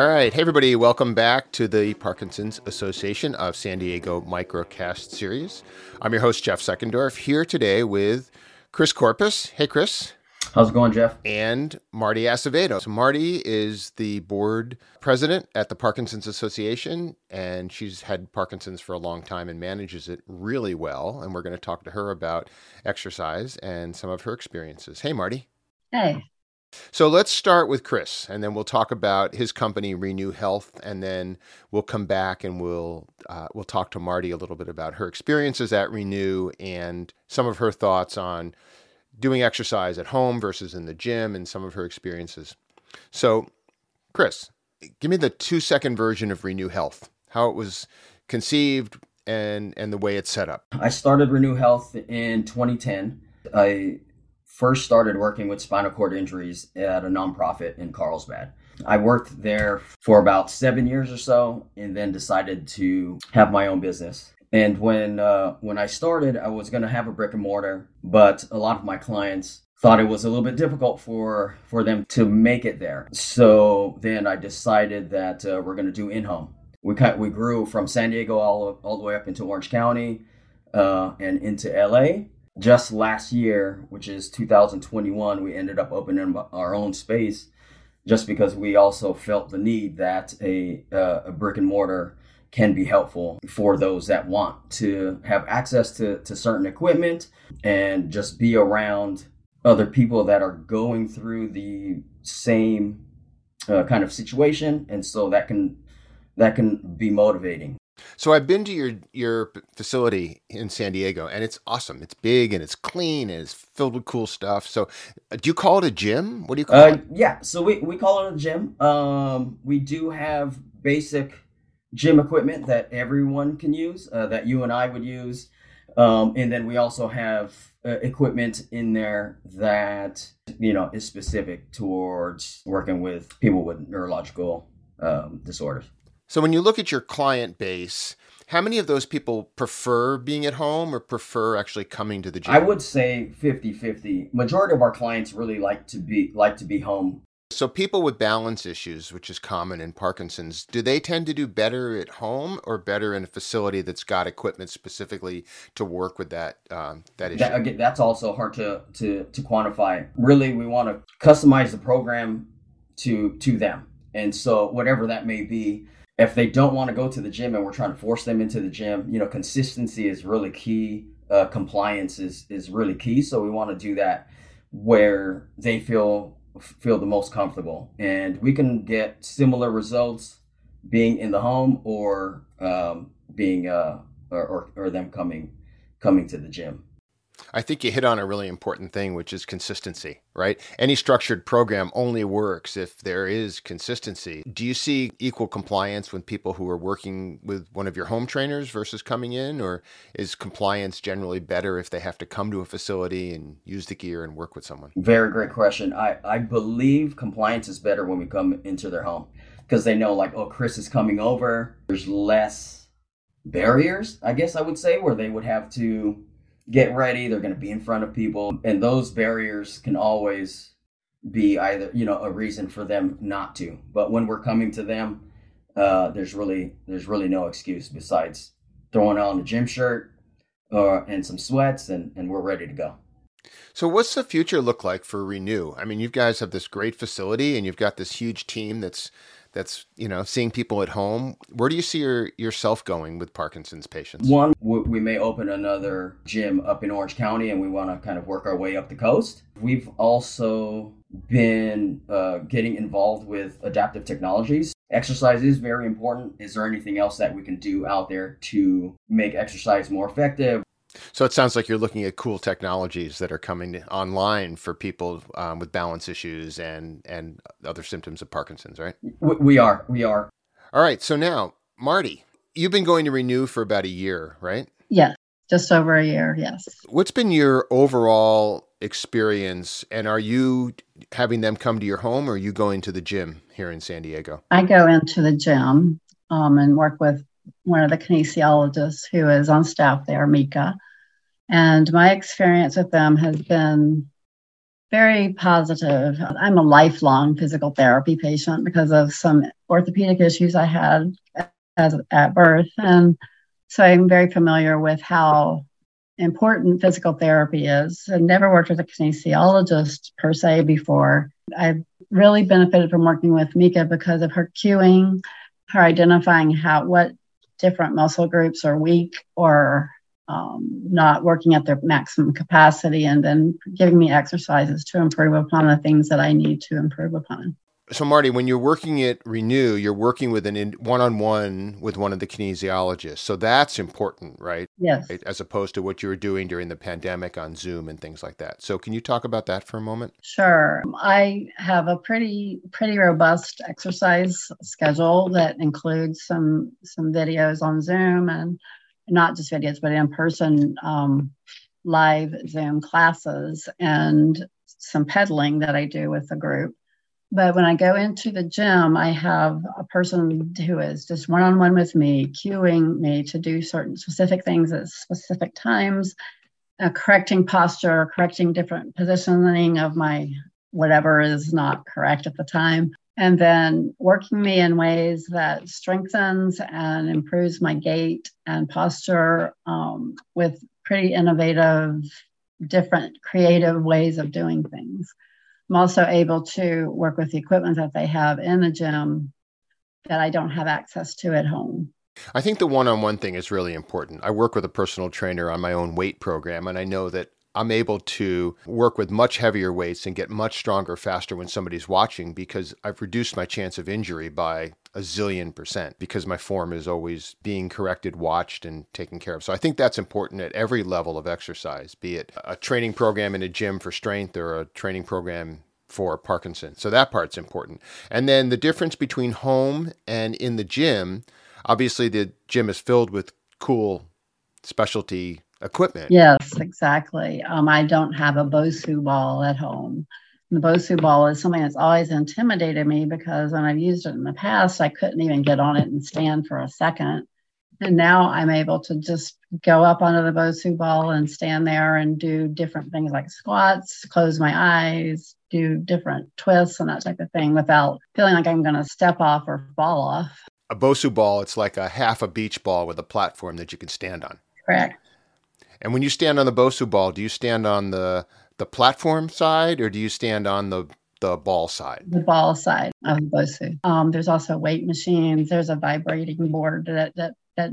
All right. Hey, everybody. Welcome back to the Parkinson's Association of San Diego Microcast series. I'm your host, Jeff Seckendorf, here today with Chris Corpuz. Hey, Chris. How's it going, Jeff? And Marty Acevedo. So, Marty is the board president at the Parkinson's Association, and she's had Parkinson's for a long time and manages it really well. And we're going to talk to her about exercise and some of her experiences. Hey, Marty. Hey. So let's start with Chris, and then we'll talk about his company, Reneu Health, and then we'll come back and we'll uh, we'll talk to Marty a little bit about her experiences at Reneu and some of her thoughts on doing exercise at home versus in the gym, and some of her experiences. So, Chris, give me the two second version of Reneu Health, how it was conceived and and the way it's set up. I started Reneu Health in 2010. I first started working with spinal cord injuries at a nonprofit in Carlsbad. I worked there for about seven years or so, and then decided to have my own business. And when uh, when I started, I was going to have a brick and mortar, but a lot of my clients thought it was a little bit difficult for for them to make it there. So then I decided that uh, we're going to do in home. We cut, we grew from San Diego all all the way up into Orange County uh, and into LA just last year, which is 2021, we ended up opening our own space just because we also felt the need that a, uh, a brick and mortar can be helpful for those that want to have access to, to certain equipment and just be around other people that are going through the same uh, kind of situation. And so that can that can be motivating so I've been to your your facility in San Diego, and it's awesome. It's big and it's clean and it's filled with cool stuff. So, uh, do you call it a gym? What do you call uh, it? Yeah, so we we call it a gym. Um, we do have basic gym equipment that everyone can use, uh, that you and I would use, um, and then we also have uh, equipment in there that you know is specific towards working with people with neurological um, disorders. So when you look at your client base, how many of those people prefer being at home or prefer actually coming to the gym? I would say 50-50. Majority of our clients really like to be like to be home. So people with balance issues, which is common in Parkinson's, do they tend to do better at home or better in a facility that's got equipment specifically to work with that um, that issue? That, again, that's also hard to, to to quantify. Really, we want to customize the program to to them, and so whatever that may be, if they don't want to go to the gym and we're trying to force them into the gym, you know, consistency is really key. Uh, compliance is is really key. So we want to do that where they feel feel the most comfortable, and we can get similar results being in the home or um, being uh, or, or or them coming coming to the gym. I think you hit on a really important thing, which is consistency, right? Any structured program only works if there is consistency. Do you see equal compliance with people who are working with one of your home trainers versus coming in? Or is compliance generally better if they have to come to a facility and use the gear and work with someone? Very great question. I, I believe compliance is better when we come into their home because they know, like, oh, Chris is coming over. There's less barriers, I guess I would say, where they would have to get ready. They're going to be in front of people. And those barriers can always be either, you know, a reason for them not to. But when we're coming to them, uh, there's really there's really no excuse besides throwing on a gym shirt uh, and some sweats and, and we're ready to go. So, what's the future look like for Reneu? I mean, you guys have this great facility and you've got this huge team that's that's you know seeing people at home where do you see your, yourself going with parkinson's patients? One we may open another gym up in orange county and we want to kind of work our way up the coast. We've also been uh, getting involved with adaptive technologies. Exercise is very important. Is there anything else that we can do out there to make exercise more effective so it sounds like you're looking at cool technologies that are coming online for people um, with balance issues and and other symptoms of Parkinson's, right? We are. We are. All right. So now, Marty, you've been going to Reneu for about a year, right? Yes, just over a year. Yes. What's been your overall experience, and are you having them come to your home, or are you going to the gym here in San Diego? I go into the gym um, and work with one of the kinesiologists who is on staff there, Mika. And my experience with them has been very positive. I'm a lifelong physical therapy patient because of some orthopedic issues I had as, at birth. And so I'm very familiar with how important physical therapy is. I never worked with a kinesiologist per se before. I've really benefited from working with Mika because of her cueing, her identifying how what different muscle groups are weak or um, not working at their maximum capacity, and then giving me exercises to improve upon the things that I need to improve upon so Marty, when you're working at Reneu, you're working with an one-on-one with one of the kinesiologists. So that's important, right? Yes. As opposed to what you were doing during the pandemic on Zoom and things like that. So can you talk about that for a moment? Sure. I have a pretty pretty robust exercise schedule that includes some some videos on Zoom and not just videos, but in person um, live Zoom classes and some pedaling that I do with the group but when I go into the gym, I have a person who is just one on one with me, cueing me to do certain specific things at specific times, uh, correcting posture, correcting different positioning of my whatever is not correct at the time, and then working me in ways that strengthens and improves my gait and posture um, with pretty innovative, different, creative ways of doing things. I'm also able to work with the equipment that they have in the gym that I don't have access to at home. I think the one on one thing is really important. I work with a personal trainer on my own weight program, and I know that I'm able to work with much heavier weights and get much stronger faster when somebody's watching because I've reduced my chance of injury by a zillion percent because my form is always being corrected, watched, and taken care of. So I think that's important at every level of exercise, be it a training program in a gym for strength or a training program for Parkinson. So that part's important. And then the difference between home and in the gym, obviously the gym is filled with cool specialty equipment. Yes, exactly. Um, I don't have a Bosu ball at home the Bosu ball is something that's always intimidated me because when I've used it in the past, I couldn't even get on it and stand for a second. And now I'm able to just go up onto the Bosu ball and stand there and do different things like squats, close my eyes, do different twists and that type of thing without feeling like I'm going to step off or fall off. A Bosu ball, it's like a half a beach ball with a platform that you can stand on. Correct. And when you stand on the Bosu ball, do you stand on the the platform side, or do you stand on the the ball side? The ball side of the Bosu. Um, there's also weight machines. There's a vibrating board that that that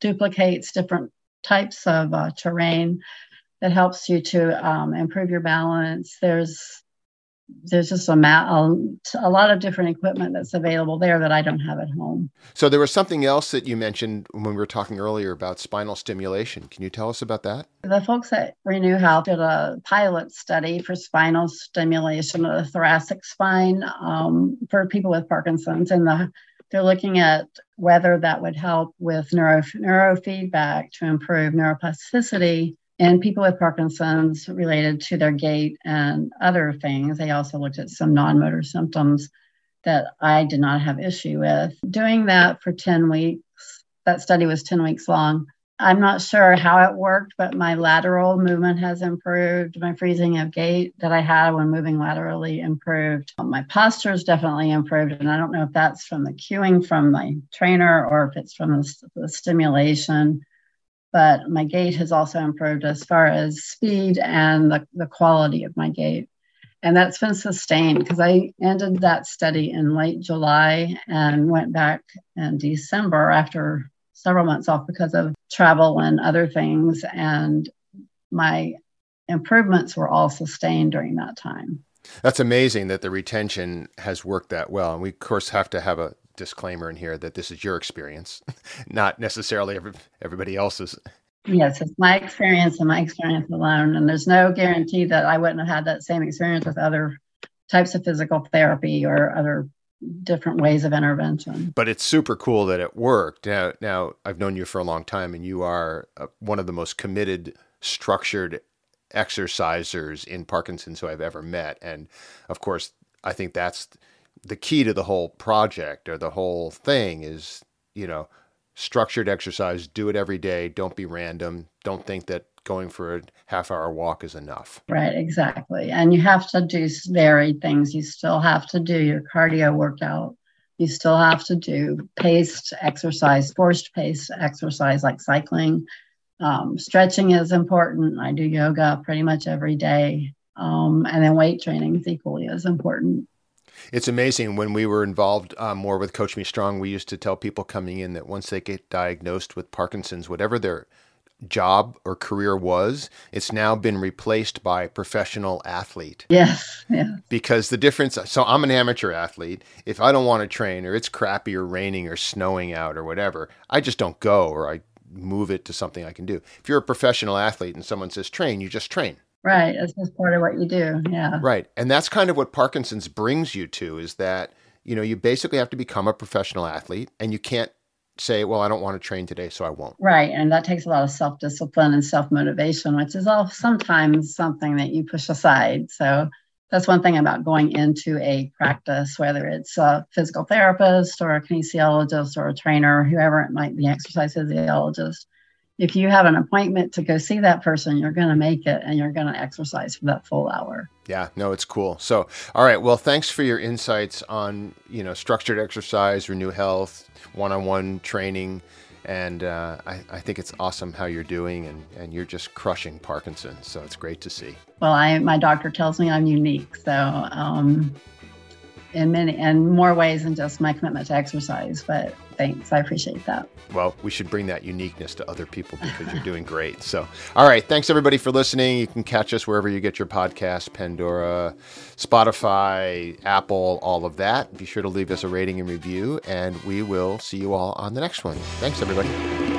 duplicates different types of uh, terrain that helps you to um, improve your balance. There's there's just a, ma- a, a, lot of different equipment that's available there that I don't have at home. So there was something else that you mentioned when we were talking earlier about spinal stimulation. Can you tell us about that? The folks at Reneu Health did a pilot study for spinal stimulation of the thoracic spine um, for people with Parkinson's, and the, they're looking at whether that would help with neuro, neurofeedback to improve neuroplasticity and people with Parkinson's related to their gait and other things. They also looked at some non motor symptoms that I did not have issue with. Doing that for 10 weeks, that study was 10 weeks long. I'm not sure how it worked, but my lateral movement has improved. My freezing of gait that I had when moving laterally improved. My posture is definitely improved. And I don't know if that's from the cueing from my trainer or if it's from the, the stimulation but my gait has also improved as far as speed and the, the quality of my gait. And that's been sustained because I ended that study in late July and went back in December after several months off because of travel and other things. And my improvements were all sustained during that time. That's amazing that the retention has worked that well. And we, of course, have to have a disclaimer in here that this is your experience, not necessarily every, everybody else's. Yes, it's my experience and my experience alone. And there's no guarantee that I wouldn't have had that same experience with other types of physical therapy or other different ways of intervention. But it's super cool that it worked. Now, now I've known you for a long time, and you are uh, one of the most committed, structured exercisers in Parkinson's who I've ever met. And of course, I think that's the key to the whole project or the whole thing is, you know, structured exercise, do it every day, don't be random, don't think that going for a half hour walk is enough. Right, exactly. And you have to do varied things. You still have to do your cardio workout. You still have to do paced exercise, forced paced exercise like cycling. Um, stretching is important. I do yoga pretty much every day. Um, and then weight training is equally as important. It's amazing when we were involved uh, more with Coach Me Strong. We used to tell people coming in that once they get diagnosed with Parkinson's, whatever their job or career was, it's now been replaced by professional athlete. Yes, yeah. Because the difference, so I'm an amateur athlete. If I don't want to train or it's crappy or raining or snowing out or whatever, I just don't go or I move it to something I can do. If you're a professional athlete and someone says train, you just train. Right. It's just part of what you do. Yeah. Right. And that's kind of what Parkinson's brings you to is that, you know, you basically have to become a professional athlete and you can't say, well, I don't want to train today, so I won't. Right. And that takes a lot of self discipline and self motivation, which is all sometimes something that you push aside. So that's one thing about going into a practice, whether it's a physical therapist or a kinesiologist or a trainer, whoever it might be, exercise physiologist if you have an appointment to go see that person, you're going to make it and you're going to exercise for that full hour. Yeah, no, it's cool. So, all right, well, thanks for your insights on you know structured exercise, Reneu Health, one-on-one training, and uh, I, I think it's awesome how you're doing, and, and you're just crushing Parkinson's. So it's great to see. Well, I my doctor tells me I'm unique, so um, in many and more ways than just my commitment to exercise. But thanks, I appreciate that. Well, we should bring that uniqueness to other people because you're doing great. So, all right, thanks everybody for listening. You can catch us wherever you get your podcast, Pandora, Spotify, Apple, all of that. Be sure to leave us a rating and review, and we will see you all on the next one. Thanks, everybody.